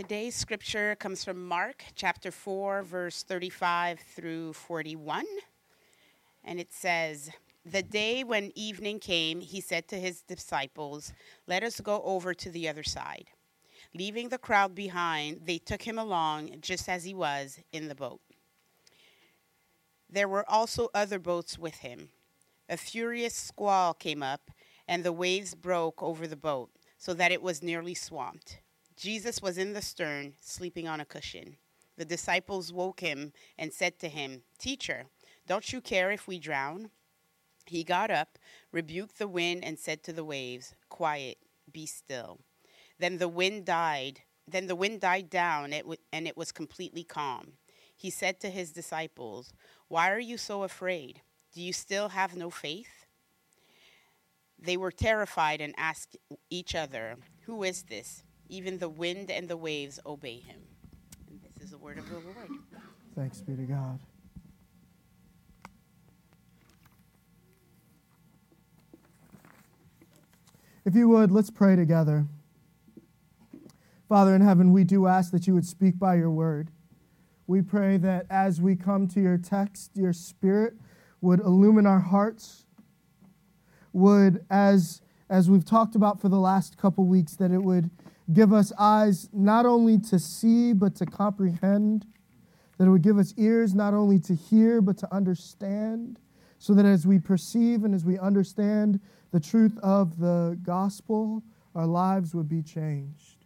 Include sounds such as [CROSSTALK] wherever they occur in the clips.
Today's scripture comes from Mark chapter 4, verse 35 through 41. And it says, The day when evening came, he said to his disciples, Let us go over to the other side. Leaving the crowd behind, they took him along just as he was in the boat. There were also other boats with him. A furious squall came up, and the waves broke over the boat, so that it was nearly swamped. Jesus was in the stern, sleeping on a cushion. The disciples woke him and said to him, Teacher, don't you care if we drown? He got up, rebuked the wind, and said to the waves, Quiet, be still. Then the wind died. Then the wind died down, and it was completely calm. He said to his disciples, Why are you so afraid? Do you still have no faith? They were terrified and asked each other, Who is this? Even the wind and the waves obey him. And this is the word of the Lord. Thanks be to God. If you would, let's pray together. Father in heaven, we do ask that you would speak by your word. We pray that as we come to your text, your spirit would illumine our hearts, would, as, as we've talked about for the last couple weeks, that it would give us eyes not only to see, but to comprehend, that it would give us ears not only to hear, but to understand, so that as we perceive and as we understand the truth of the gospel, our lives would be changed.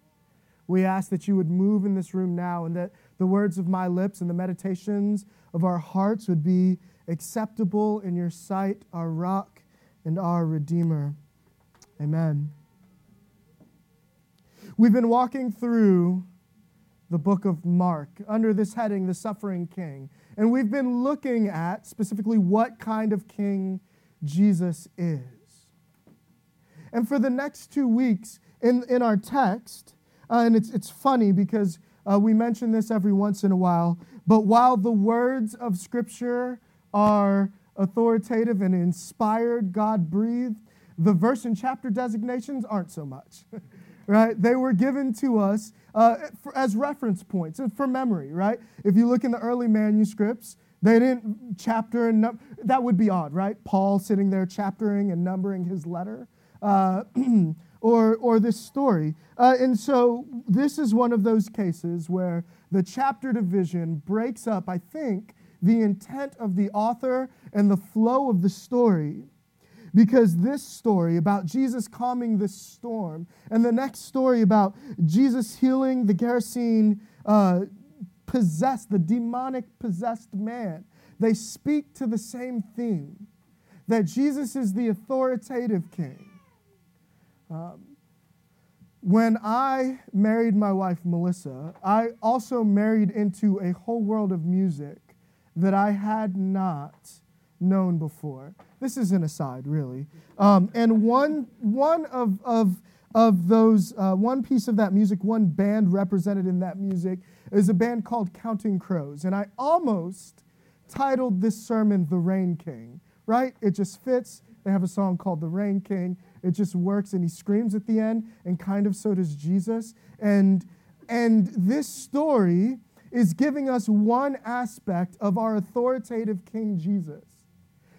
We ask that you would move in this room now and that the words of my lips and the meditations of our hearts would be acceptable in your sight, our rock and our redeemer. Amen. We've been walking through the book of Mark under this heading, The Suffering King. And we've been looking at specifically what kind of king Jesus is. And for the next two weeks in, in our text, uh, and it's, it's funny because uh, we mention this every once in a while, but while the words of Scripture are authoritative and inspired, God breathed, the verse and chapter designations aren't so much. [LAUGHS] right? They were given to us uh, for, as reference points for memory, right? If you look in the early manuscripts, they didn't chapter and num- that would be odd, right? Paul sitting there chaptering and numbering his letter, uh, [CLEARS THROAT] or or this story, uh, and so this is one of those cases where the chapter division breaks up. I think the intent of the author and the flow of the story because this story about Jesus calming the storm and the next story about Jesus healing the Gerasene uh, possessed, the demonic possessed man, they speak to the same theme that Jesus is the authoritative king. Um, when I married my wife, Melissa, I also married into a whole world of music that I had not known before. This is an aside, really. Um, and one, one of, of, of those, uh, one piece of that music, one band represented in that music, is a band called Counting Crows. And I almost titled this sermon The Rain King, right? It just fits. They have a song called The Rain King. It just works, and he screams at the end, and kind of so does Jesus. And, and this story is giving us one aspect of our authoritative King Jesus.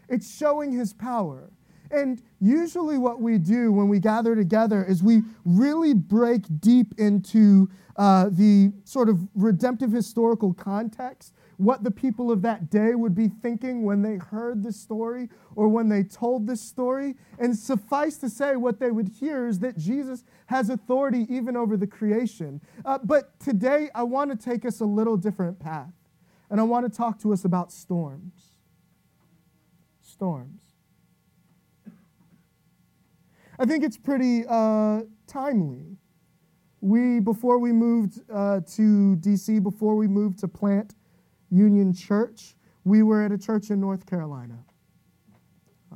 It's showing his power. And usually, what we do when we gather together is we really break deep into uh, the sort of redemptive historical context, what the people of that day would be thinking when they heard this story or when they told this story. And suffice to say, what they would hear is that Jesus has authority even over the creation. Uh, but today, I want to take us a little different path. And I want to talk to us about storms storms. I think it's pretty uh, timely. We, before we moved uh, to DC, before we moved to plant Union Church, we were at a church in North Carolina. Uh,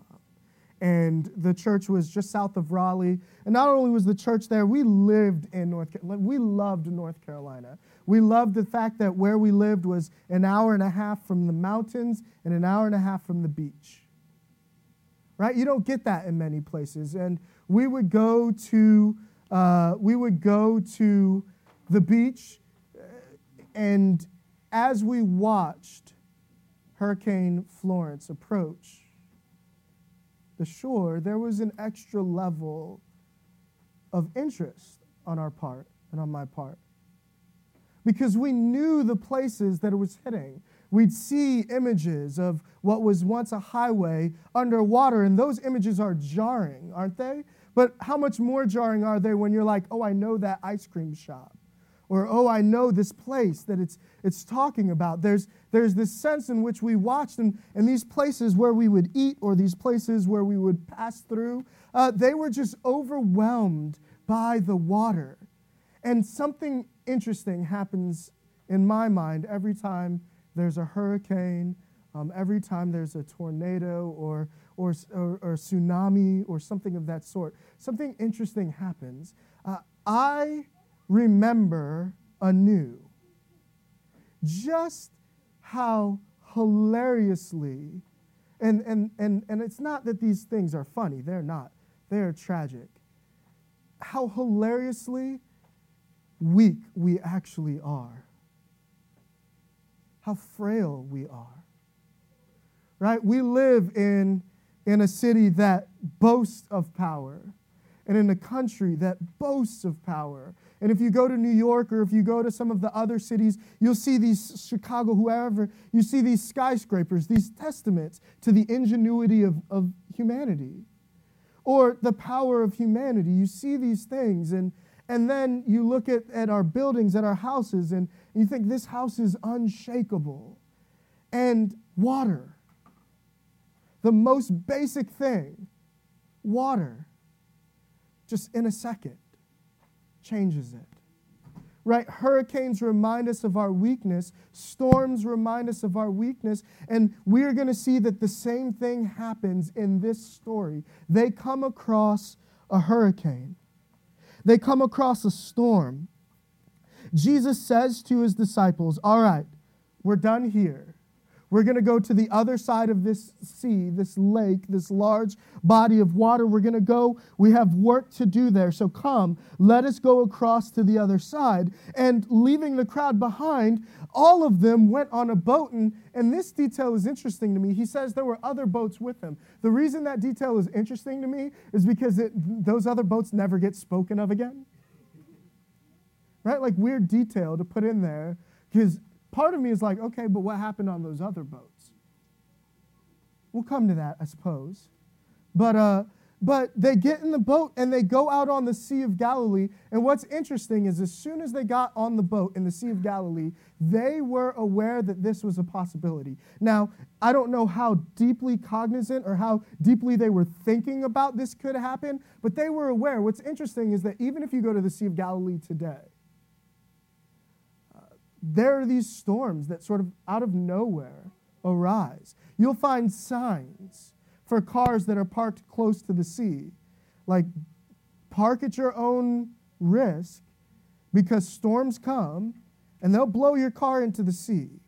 and the church was just south of Raleigh. And not only was the church there, we lived in North Carolina. We loved North Carolina. We loved the fact that where we lived was an hour and a half from the mountains and an hour and a half from the beach right? You don't get that in many places. And we would go to, uh, we would go to the beach, uh, and as we watched Hurricane Florence approach the shore, there was an extra level of interest on our part and on my part. Because we knew the places that it was hitting. We'd see images of what was once a highway underwater, and those images are jarring, aren't they? But how much more jarring are they when you're like, oh, I know that ice cream shop? Or, oh, I know this place that it's, it's talking about. There's, there's this sense in which we watched, and, and these places where we would eat or these places where we would pass through, uh, they were just overwhelmed by the water. And something interesting happens in my mind every time there's a hurricane, um, every time there's a tornado or, or, or, or, tsunami or something of that sort. Something interesting happens. Uh, I remember anew just how hilariously, and, and, and, and it's not that these things are funny, they're not, they're tragic. How hilariously weak we actually are, how frail we are. Right? We live in, in a city that boasts of power and in a country that boasts of power and if you go to New York or if you go to some of the other cities, you'll see these, Chicago, whoever, you see these skyscrapers, these testaments to the ingenuity of, of humanity or the power of humanity. You see these things, and, and then you look at, at our buildings, at our houses, and you think this house is unshakable. And water, the most basic thing, water, just in a second changes it. Right? Hurricanes remind us of our weakness, storms remind us of our weakness, and we're going to see that the same thing happens in this story. They come across a hurricane, they come across a storm. Jesus says to his disciples, All right, we're done here. We're going to go to the other side of this sea, this lake, this large body of water. We're going to go. We have work to do there. So come, let us go across to the other side. And leaving the crowd behind, all of them went on a boat. And, and this detail is interesting to me. He says there were other boats with them. The reason that detail is interesting to me is because it, those other boats never get spoken of again. Right? Like weird detail to put in there because part of me is like, okay, but what happened on those other boats? We'll come to that, I suppose. But, uh, but they get in the boat and they go out on the Sea of Galilee. And what's interesting is, as soon as they got on the boat in the Sea of Galilee, they were aware that this was a possibility. Now, I don't know how deeply cognizant or how deeply they were thinking about this could happen, but they were aware. What's interesting is that even if you go to the Sea of Galilee today, there are these storms that sort of out of nowhere arise. You'll find signs for cars that are parked close to the sea, like park at your own risk because storms come and they'll blow your car into the sea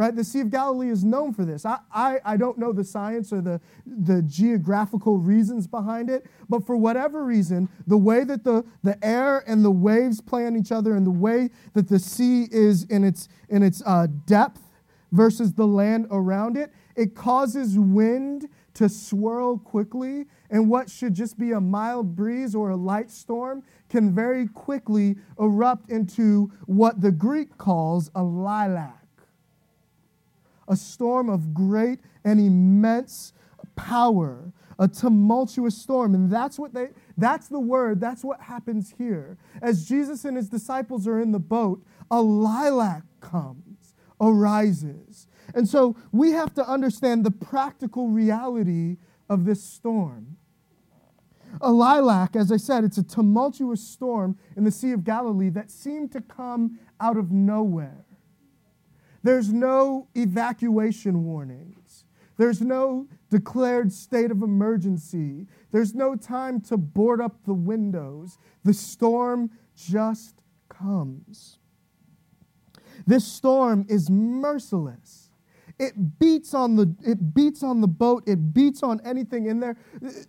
right? The Sea of Galilee is known for this. I, I, I don't know the science or the, the geographical reasons behind it, but for whatever reason, the way that the, the air and the waves play on each other and the way that the sea is in its, in its uh, depth versus the land around it, it causes wind to swirl quickly, and what should just be a mild breeze or a light storm can very quickly erupt into what the Greek calls a lailaps a storm of great and immense power, a tumultuous storm. And that's what they that's the word, that's what happens here. As Jesus and his disciples are in the boat, a lailaps comes, arises. And so we have to understand the practical reality of this storm. A lailaps, as I said, it's a tumultuous storm in the Sea of Galilee that seemed to come out of nowhere. There's no evacuation warnings. There's no declared state of emergency. There's no time to board up the windows. The storm just comes. This storm is merciless. It beats on the it beats on the boat, it beats on anything in there.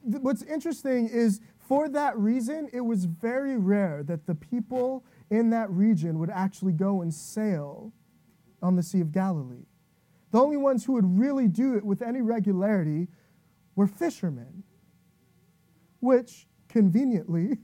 What's interesting is for that reason, it was very rare that the people in that region would actually go and sail on the Sea of Galilee. The only ones who would really do it with any regularity were fishermen, which conveniently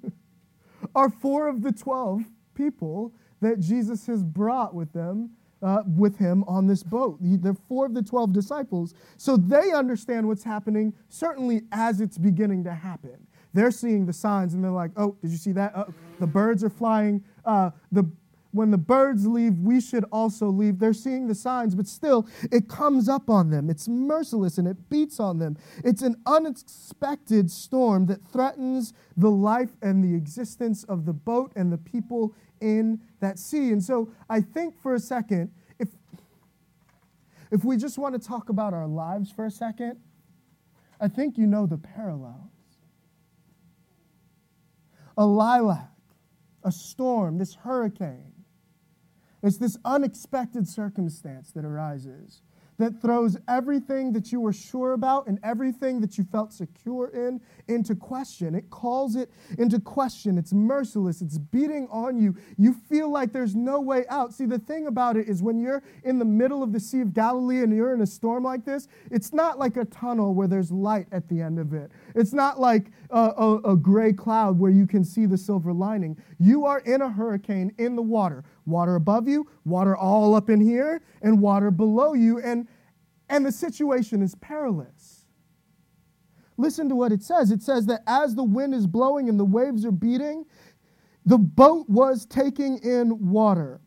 [LAUGHS] are four of the 12 people that Jesus has brought with them uh, with him on this boat. They're four of the 12 disciples. So they understand what's happening, certainly as it's beginning to happen. They're seeing the signs and they're like, oh, did you see that? Uh, the birds are flying. Uh, the when the birds leave, we should also leave. They're seeing the signs, but still, it comes up on them. It's merciless and it beats on them. It's an unexpected storm that threatens the life and the existence of the boat and the people in that sea. And so I think for a second, if, if we just want to talk about our lives for a second, I think you know the parallels. A lailaps, a storm, this hurricane. It's this unexpected circumstance that arises that throws everything that you were sure about and everything that you felt secure in into question. It calls it into question. It's merciless. It's beating on you. You feel like there's no way out. See, the thing about it is when you're in the middle of the Sea of Galilee and you're in a storm like this, it's not like a tunnel where there's light at the end of it. It's not like a, a, a gray cloud where you can see the silver lining. You are in a hurricane in the water water above you, water all up in here, and water below you. And, and the situation is perilous. Listen to what it says. It says that as the wind is blowing and the waves are beating, the boat was taking in water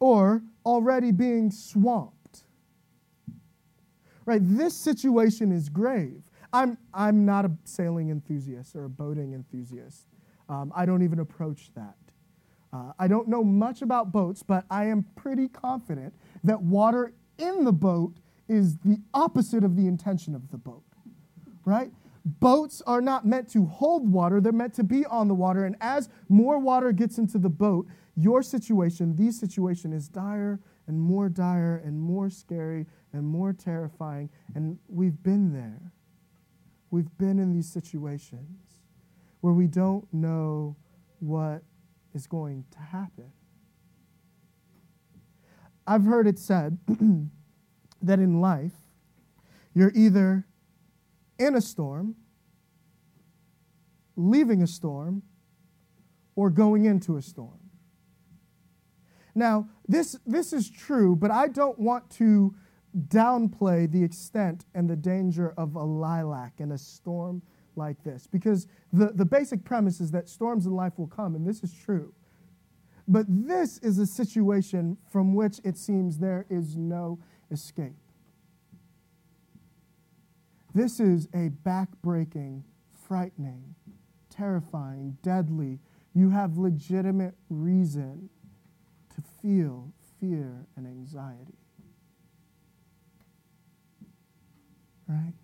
or already being swamped. Right? This situation is grave. I'm, I'm not a sailing enthusiast or a boating enthusiast. Um, I don't even approach that. Uh, I don't know much about boats, but I am pretty confident that water in the boat is the opposite of the intention of the boat, right? Boats are not meant to hold water, they're meant to be on the water. And as more water gets into the boat, your situation, the situation is dire and more dire and more scary and more terrifying. And we've been there. We've been in these situations where we don't know what is going to happen. I've heard it said [CLEARS THROAT] that in life, you're either in a storm, leaving a storm, or going into a storm. Now, this, this is true, but I don't want to downplay the extent and the danger of a lailaps in a storm like this. Because the, the basic premise is that storms in life will come, and this is true. But this is a situation from which it seems there is no escape. This is a backbreaking, frightening, terrifying, deadly. You have legitimate reason to feel fear and anxiety. Right?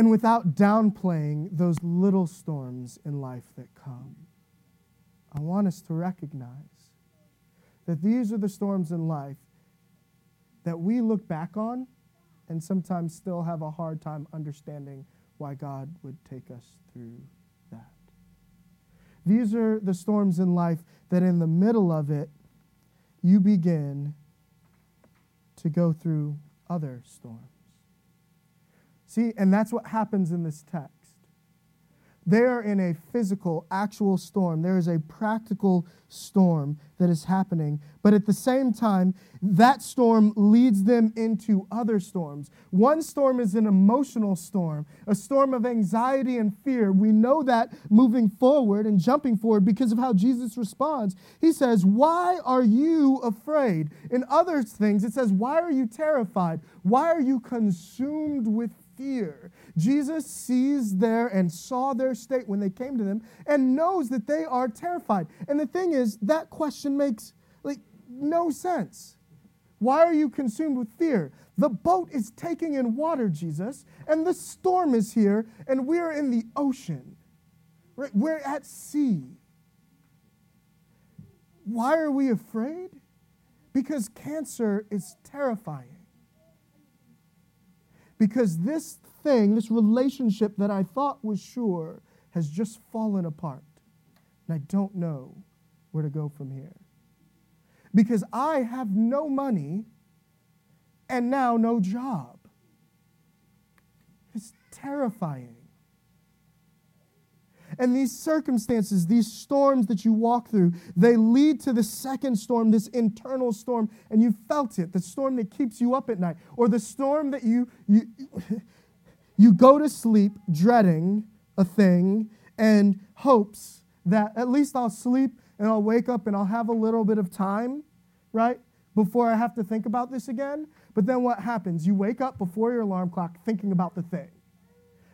and without downplaying those little storms in life that come. I want us to recognize that these are the storms in life that we look back on and sometimes still have a hard time understanding why God would take us through that. These are the storms in life that in the middle of it, you begin to go through other storms. See, and that's what happens in this text. They are in a physical, actual storm. There is a practical storm that is happening. But at the same time, that storm leads them into other storms. One storm is an emotional storm, a storm of anxiety and fear. We know that moving forward and jumping forward because of how Jesus responds. He says, Why are you afraid? In other things, it says, Why are you terrified? Why are you consumed with fear. Jesus sees their and saw their state when they came to them and knows that they are terrified. And the thing is, that question makes like no sense. Why are you consumed with fear? The boat is taking in water, Jesus, and the storm is here, and we're in the ocean. Right? We're at sea. Why are we afraid? Because cancer is terrifying. Because this thing, this relationship that I thought was sure, has just fallen apart. And I don't know where to go from here. Because I have no money and now no job. It's terrifying. And these circumstances, these storms that you walk through, they lead to the second storm, this internal storm, and you felt it, the storm that keeps you up at night, or the storm that you you [LAUGHS] you go to sleep dreading a thing and hopes that at least I'll sleep and I'll wake up and I'll have a little bit of time, right? Before I have to think about this again. But then what happens? You wake up before your alarm clock thinking about the thing.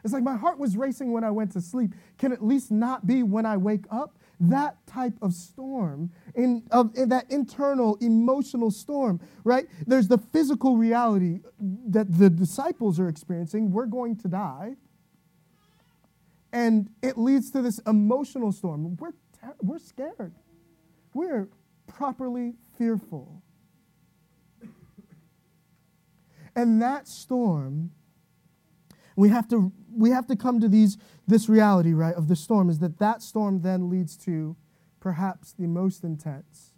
It's like my heart was racing when I went to sleep. Can at least not be when I wake up? That type of storm, in, of, in that internal emotional storm, right? There's the physical reality that the disciples are experiencing. We're going to die. And it leads to this emotional storm. We're, ter- we're scared. We're properly fearful. And that storm we have to we have to come to these this reality right of the storm is that that storm then leads to perhaps the most intense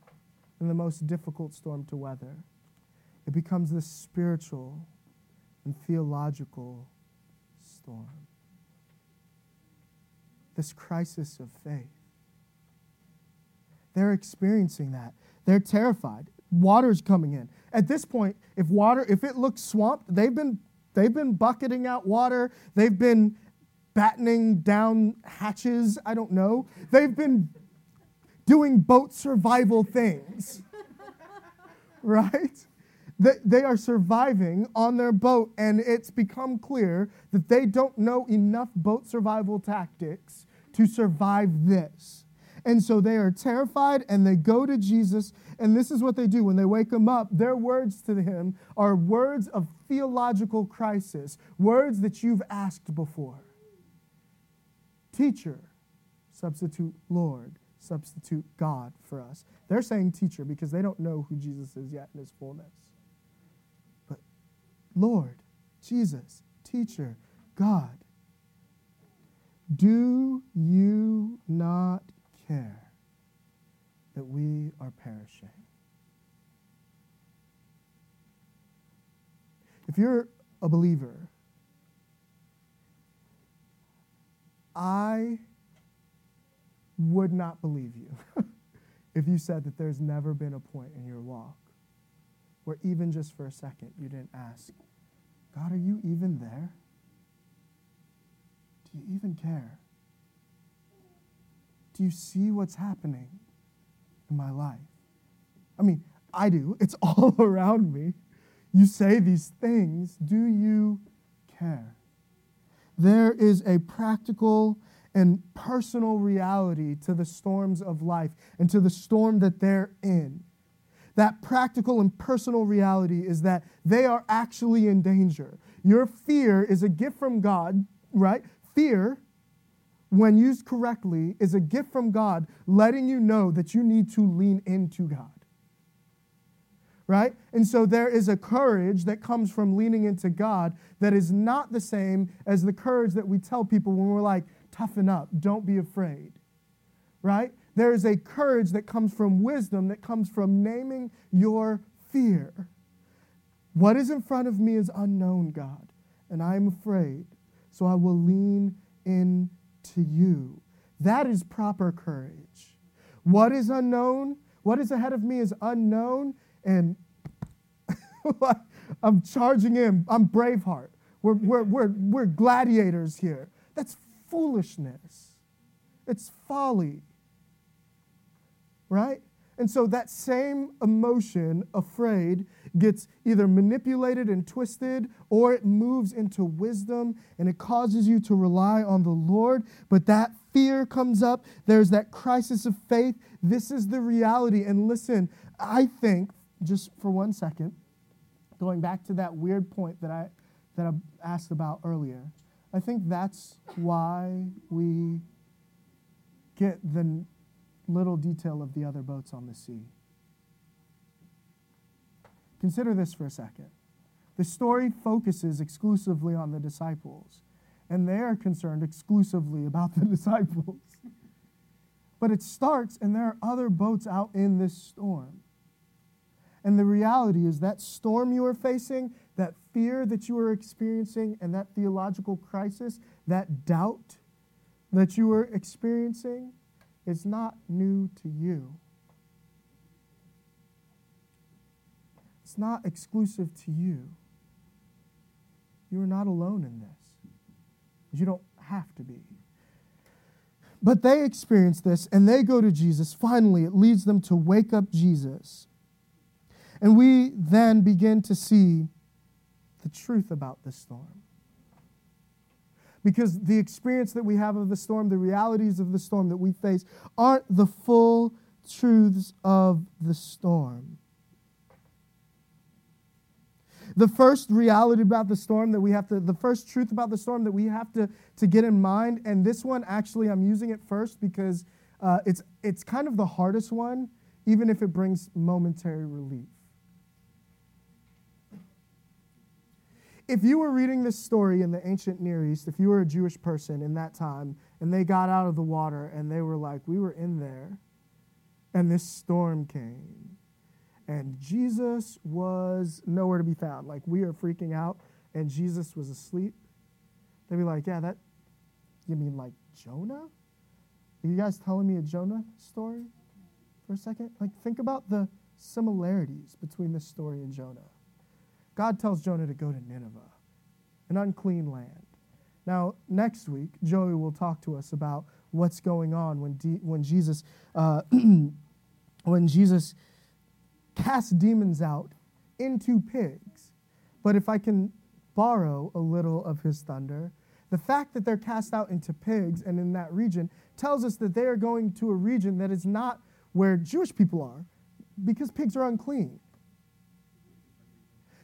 and the most difficult storm to weather. It becomes this spiritual and theological storm. This crisis of faith. They're experiencing that. They're terrified. Water's coming in. At this point if water if it looks swamped they've been They've been bucketing out water. They've been battening down hatches. I don't know. They've been doing boat survival things. [LAUGHS] right? They, are surviving on their boat, and it's become clear that they don't know enough boat survival tactics to survive this. And so they are terrified and they go to Jesus. And this is what they do when they wake him up. Their words to him are words of theological crisis, words that you've asked before. Teacher, substitute Lord, substitute God for us. They're saying teacher because they don't know who Jesus is yet in his fullness. But Lord, Jesus, teacher, God, do you not care that we are perishing. If you're a believer, I would not believe you [LAUGHS] if you said that there's never been a point in your walk where even just for a second you didn't ask, God, are you even there? Do you even care? Do you see what's happening in my life? I mean, I do. [LAUGHS] It's all around me. You say these things. Do you care? There is a practical and personal reality to the storms of life and to the storm that they're in. That practical and personal reality is that they are actually in danger. Your fear is a gift from God, right? Fear when used correctly, is a gift from God letting you know that you need to lean into God. Right? And so there is a courage that comes from leaning into God that is not the same as the courage that we tell people when we're like, toughen up, don't be afraid. Right? There is a courage that comes from wisdom, that comes from naming your fear. What is in front of me is unknown, God, and I am afraid, so I will lean in to you. That is proper courage. What is unknown, what is ahead of me is unknown, and [LAUGHS] I'm charging in. I'm Braveheart. We're, we're, we're, we're gladiators here. That's foolishness. It's folly. Right? And so that same emotion, afraid, gets either manipulated and twisted or it moves into wisdom and it causes you to rely on the Lord. But that fear comes up. There's that crisis of faith. This is the reality. And listen, I think, just for one second, going back to that weird point that I, that I asked about earlier, I think that's why we get the little detail of the other boats on the sea. Consider this for a second. The story focuses exclusively on the disciples. and they are concerned exclusively about the [LAUGHS] disciples. But it starts, and there are other boats out in this storm. And the reality is that storm you are facing, that fear that you are experiencing, and that theological crisis, that doubt that you are experiencing, is not new to you. It's not exclusive to you. You are not alone in this. You don't have to be. But they experience this and they go to Jesus. Finally, it leads them to wake up Jesus. And we then begin to see the truth about the storm. Because the experience that we have of the storm, the realities of the storm that we face, aren't the full truths of the storm. The first reality about the storm that we have to, the first truth about the storm that we have to, to get in mind, and this one actually I'm using it first because uh, it's, it's kind of the hardest one, even if it brings momentary relief. If you were reading this story in the ancient Near East, if you were a Jewish person in that time, and they got out of the water and they were like, We were in there, and this storm came and Jesus was nowhere to be found. Like we are freaking out, and Jesus was asleep. They'd be like, "Yeah, that. You mean like Jonah? Are you guys telling me a Jonah story for a second? Like think about the similarities between this story and Jonah. God tells Jonah to go to Nineveh, an unclean land. Now, next week, Joey will talk to us about what's going on when, D- when Jesus, uh, [CLEARS THROAT] when Jesus cast demons out into pigs. But if I can borrow a little of his thunder, the fact that they're cast out into pigs and in that region tells us that they are going to a region that is not where Jewish people are because pigs are unclean.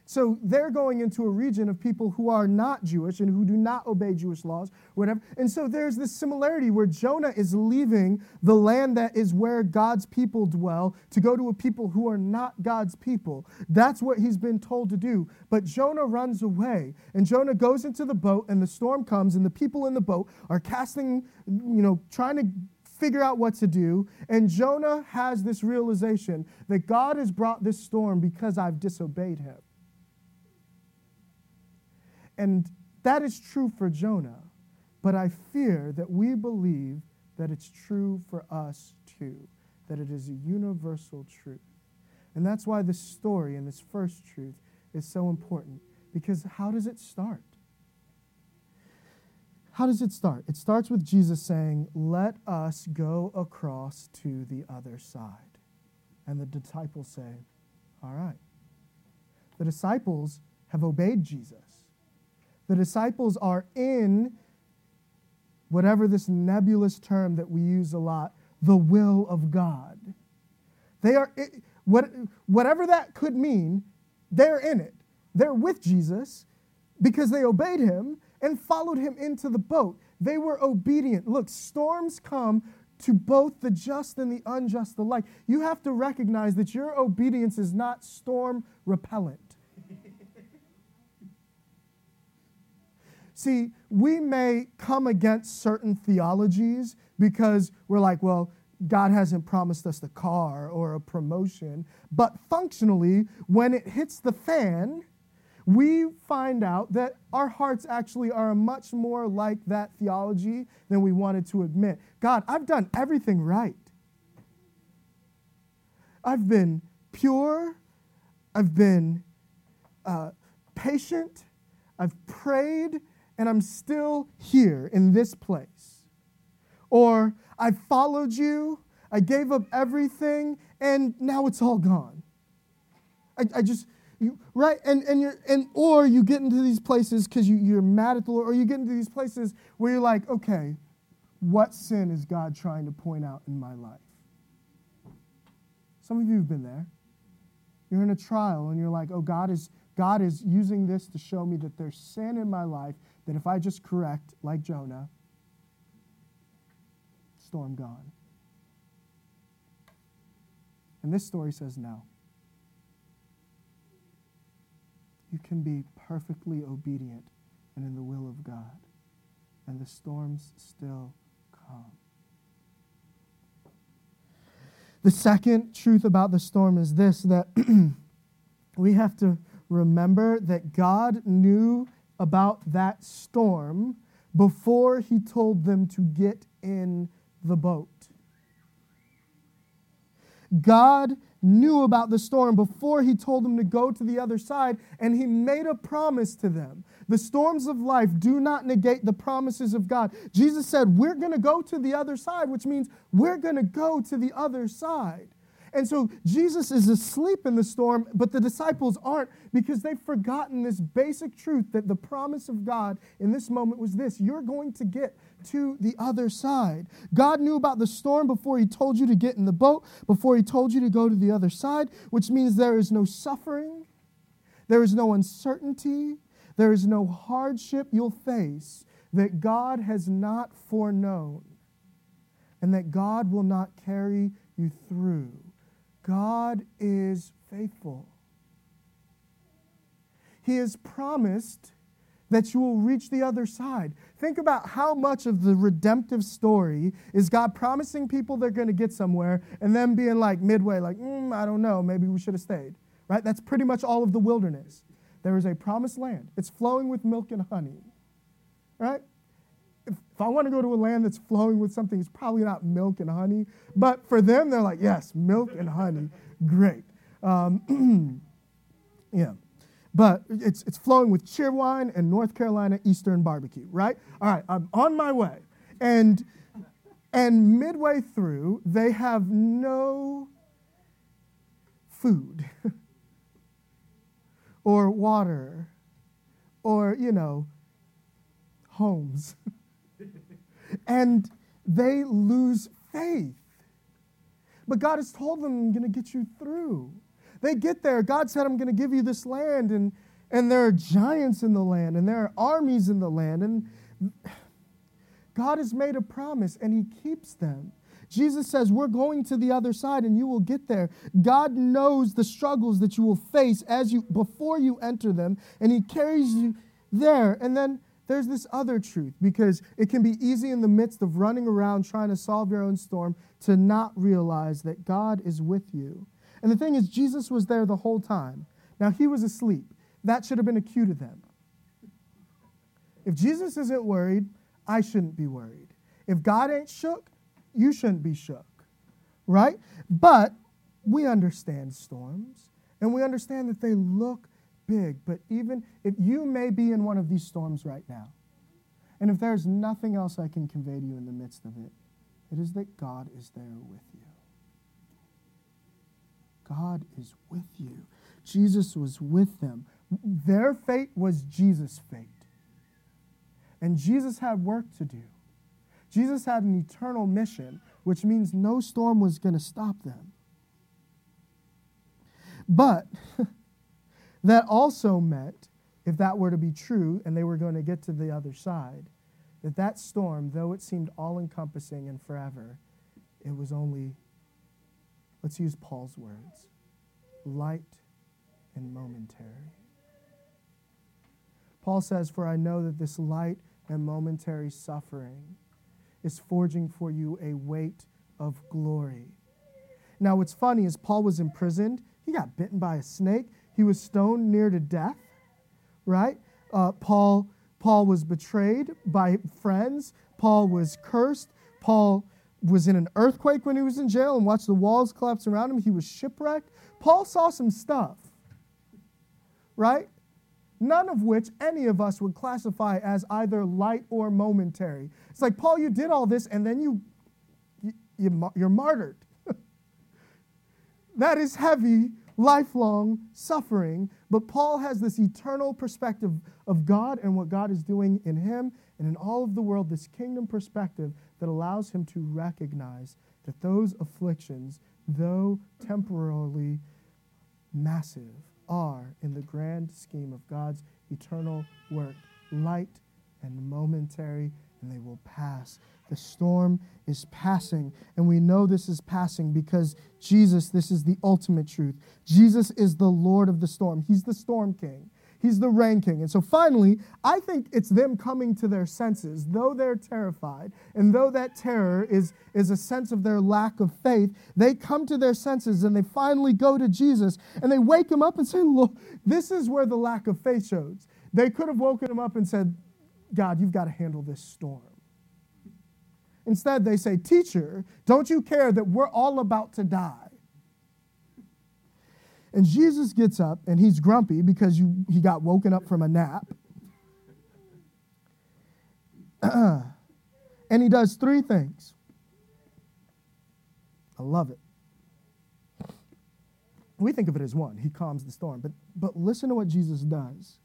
So they're going into a region of people who are not Jewish and who do not obey Jewish laws, whatever. And so there's this similarity where Jonah is leaving the land that is where God's people dwell to go to a people who are not God's people. That's what he's been told to do. But Jonah runs away, and Jonah goes into the boat, and the storm comes, and the people in the boat are casting, you know, trying to figure out what to do. And Jonah has this realization that God has brought this storm because I've disobeyed him. And that is true for Jonah, but I fear that we believe that it's true for us too, that it is a universal truth. And that's why this story and this first truth is so important, because how does it start? How does it start? It starts with Jesus saying, Let us go across to the other side. And the disciples say, All right. The disciples have obeyed Jesus. The disciples are in whatever this nebulous term that we use a lot, the will of God. They are, what, whatever that could mean, they're in it. They're with Jesus because they obeyed him and followed him into the boat. They were obedient. Look, storms come to both the just and the unjust alike. You have to recognize that your obedience is not storm repellent. See, we may come against certain theologies because we're like, well, God hasn't promised us the car or a promotion. But functionally, when it hits the fan, we find out that our hearts actually are much more like that theology than we wanted to admit. God, I've done everything right. I've been pure. I've been uh, patient. I've prayed and I'm still here in this place. Or I followed you, I gave up everything, and now it's all gone. I, I just, you, right? And, and you're, and, or you get into these places because you, you're mad at the Lord, or you get into these places where you're like, okay, what sin is God trying to point out in my life? Some of you have been there. You're in a trial and you're like, oh, God is, God is using this to show me that there's sin in my life that if I just correct, like Jonah, storm gone. And this story says no. You can be perfectly obedient and in the will of God. and the storms still come. The second truth about the storm is this that [CLEARS THROAT] we have to remember that God knew about that storm before he told them to get in the boat. God knew about the storm before he told them to go to the other side, and he made a promise to them. The storms of life do not negate the promises of God. Jesus said, We're going to go to the other side, which means we're going to go to the other side. And so Jesus is asleep in the storm, but the disciples aren't because they've forgotten this basic truth that the promise of God in this moment was this you're going to get to the other side. God knew about the storm before He told you to get in the boat, before He told you to go to the other side, which means there is no suffering, there is no uncertainty, there is no hardship you'll face that God has not foreknown and that God will not carry you through. God is faithful. He has promised that you will reach the other side. Think about how much of the redemptive story is God promising people they're going to get somewhere and then being like midway, like, mm, I don't know, maybe we should have stayed. Right? That's pretty much all of the wilderness. There is a promised land, it's flowing with milk and honey. Right? If, if I want to go to a land that's flowing with something, it's probably not milk and honey. But for them, they're like, yes, milk and honey. Great. Um, [CLEARS THROAT] yeah. But it's, it's flowing with Cheerwine and North Carolina Eastern barbecue, right? All right, I'm on my way. And, and midway through, they have no food [LAUGHS] or water or, you know, homes. [LAUGHS] and they lose faith. But God has told them, I'm going to get you through. They get there. God said, I'm going to give you this land. And, and there are giants in the land, and there are armies in the land. And God has made a promise, and He keeps them. Jesus says, We're going to the other side and you will get there. God knows the struggles that you will face as you before you enter them, and He carries you there. And then there's this other truth because it can be easy in the midst of running around trying to solve your own storm to not realize that God is with you. And the thing is, Jesus was there the whole time. Now, he was asleep. That should have been a cue to them. If Jesus isn't worried, I shouldn't be worried. If God ain't shook, you shouldn't be shook, right? But we understand storms, and we understand that they look big. But even if you may be in one of these storms right now, and if there's nothing else I can convey to you in the midst of it, it is that God is there with you. God is with you. Jesus was with them. Their fate was Jesus' fate. And Jesus had work to do. Jesus had an eternal mission, which means no storm was going to stop them. But [LAUGHS] that also meant, if that were to be true and they were going to get to the other side, that that storm, though it seemed all encompassing and forever, it was only Let's use Paul's words light and momentary. Paul says, For I know that this light and momentary suffering is forging for you a weight of glory. Now, what's funny is Paul was imprisoned. He got bitten by a snake. He was stoned near to death, right? Uh, Paul, Paul was betrayed by friends. Paul was cursed. Paul was in an earthquake when he was in jail and watched the walls collapse around him. He was shipwrecked. Paul saw some stuff, right? None of which any of us would classify as either light or momentary. It's like, Paul, you did all this and then you, you, you you're martyred. [LAUGHS] that is heavy, lifelong suffering. But Paul has this eternal perspective of God and what God is doing in him and in all of the world, this kingdom perspective that allows him to recognize that those afflictions, though temporarily massive, are in the grand scheme of God's eternal work light and momentary, and they will pass. The storm is passing, and we know this is passing because Jesus, this is the ultimate truth. Jesus is the Lord of the storm, He's the storm king. He's the Rain King. And so finally, I think it's them coming to their senses. Though they're terrified, and though that terror is, is a sense of their lack of faith, they come to their senses and they finally go to Jesus and they wake him up and say, Look, this is where the lack of faith shows. They could have woken him up and said, God, you've got to handle this storm. Instead, they say, Teacher, don't you care that we're all about to die? And Jesus gets up and he's grumpy because you, he got woken up from a nap. [CLEARS THROAT] and he does three things. I love it. We think of it as one. He calms the storm. But, but listen to what Jesus does.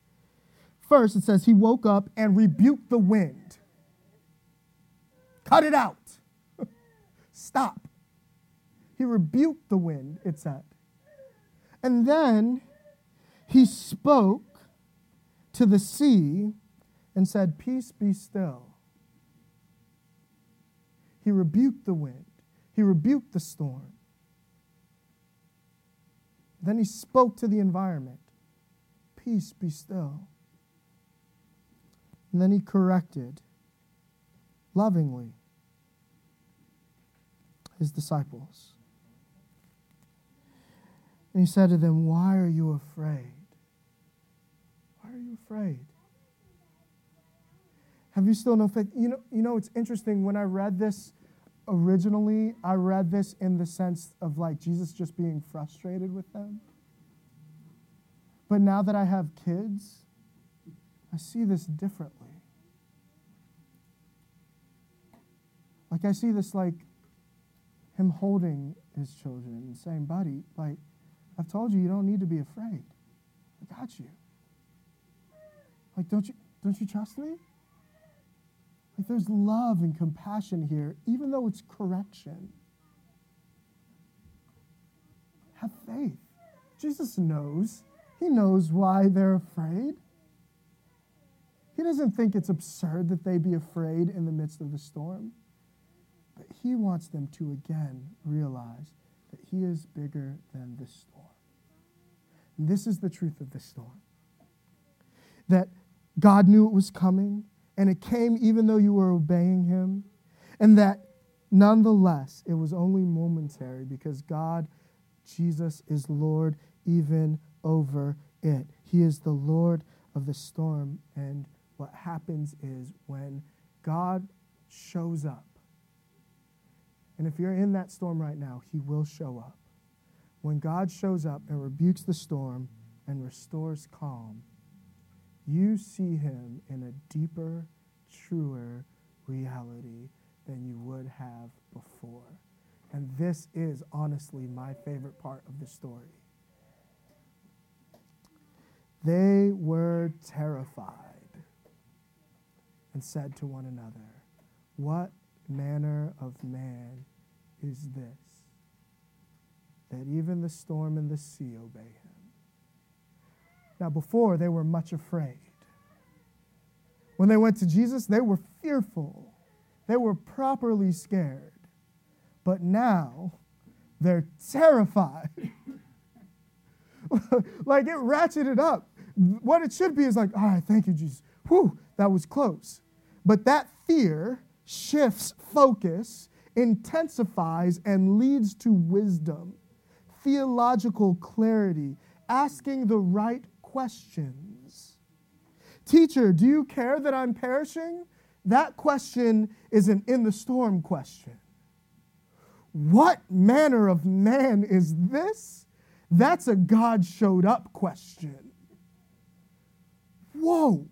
First, it says he woke up and rebuked the wind. Cut it out. [LAUGHS] Stop. He rebuked the wind, it said. And then he spoke to the sea and said, Peace be still. He rebuked the wind, he rebuked the storm. Then he spoke to the environment Peace be still. And then he corrected lovingly his disciples. And he said to them, Why are you afraid? Why are you afraid? Have you still no faith? You know, you know, it's interesting. When I read this originally, I read this in the sense of like Jesus just being frustrated with them. But now that I have kids, I see this differently. Like, I see this like him holding his children and saying, Buddy, like, I've told you, you don't need to be afraid. I got you. Like, don't you, don't you trust me? Like, there's love and compassion here, even though it's correction. Have faith. Jesus knows. He knows why they're afraid. He doesn't think it's absurd that they be afraid in the midst of the storm. But he wants them to again realize that he is bigger than the storm. And this is the truth of this storm that God knew it was coming, and it came even though you were obeying Him, and that nonetheless it was only momentary because God, Jesus, is Lord even over it. He is the Lord of the storm. And what happens is when God shows up, and if you're in that storm right now, He will show up when God shows up and rebukes the storm and restores calm, you see him in a deeper, truer reality than you would have before. And this is honestly my favorite part of the story. They were terrified and said to one another, What manner of man is this? that even the storm and the sea obey him. Now, before they were much afraid. When they went to Jesus, they were fearful, they were properly scared. But now they're terrified. [LAUGHS] like it ratcheted up. What it should be is like, all right, thank you, Jesus. Whew, that was close. But that fear shifts focus, intensifies, and leads to wisdom theological clarity, asking the right questions. Teacher, do you care that I'm perishing? That question is an in the storm question. What manner of man is this? That's a God showed up question. Whoa.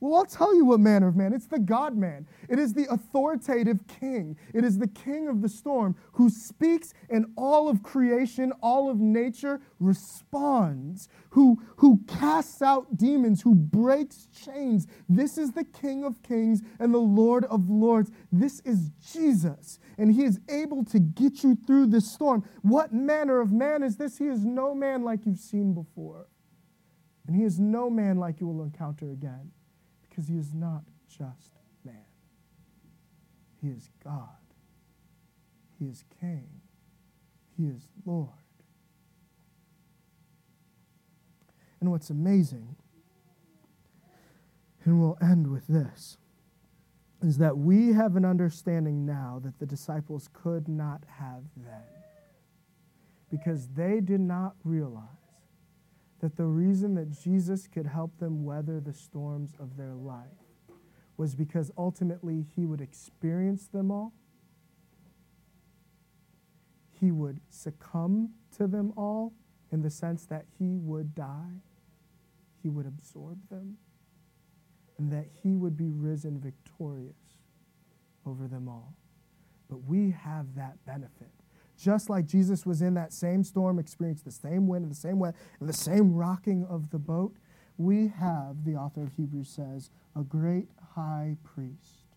Well, I'll tell you what manner of man. It's the God man. It is the authoritative king. It is the king of the storm who speaks and all of creation, all of nature responds, who, who casts out demons, who breaks chains. This is the king of kings and the lord of lords. This is Jesus, and he is able to get you through this storm. What manner of man is this? He is no man like you've seen before, and he is no man like you will encounter again because he is not just man. He is God. He is King. He is Lord. And what's amazing, and we'll end with this, is that we have an understanding now that the disciples could not have then. Because they did not realize that the reason that Jesus could help them weather the storms of their life was because ultimately he would experience them all. He would succumb to them all in the sense that he would die, he would absorb them, and that he would be risen victorious over them all. But we have that benefit. Just like Jesus was in that same storm, experienced the same wind and the same wet and the same rocking of the boat, we have, the author of Hebrews says, a great high priest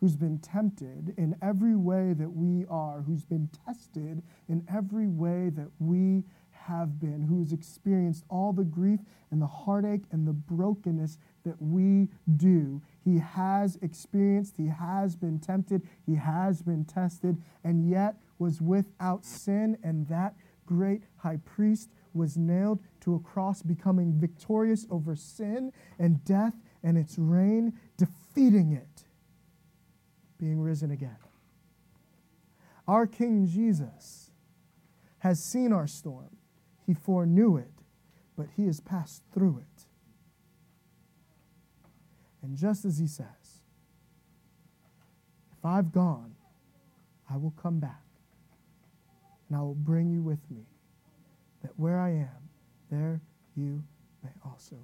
who's been tempted in every way that we are, who's been tested in every way that we have been, who has experienced all the grief and the heartache and the brokenness that we do. He has experienced, he has been tempted, he has been tested, and yet was without sin, and that great high priest was nailed to a cross, becoming victorious over sin and death and its reign, defeating it, being risen again. Our King Jesus has seen our storm. He foreknew it, but he has passed through it. And just as he says, if I've gone, I will come back, and I will bring you with me, that where I am, there you may also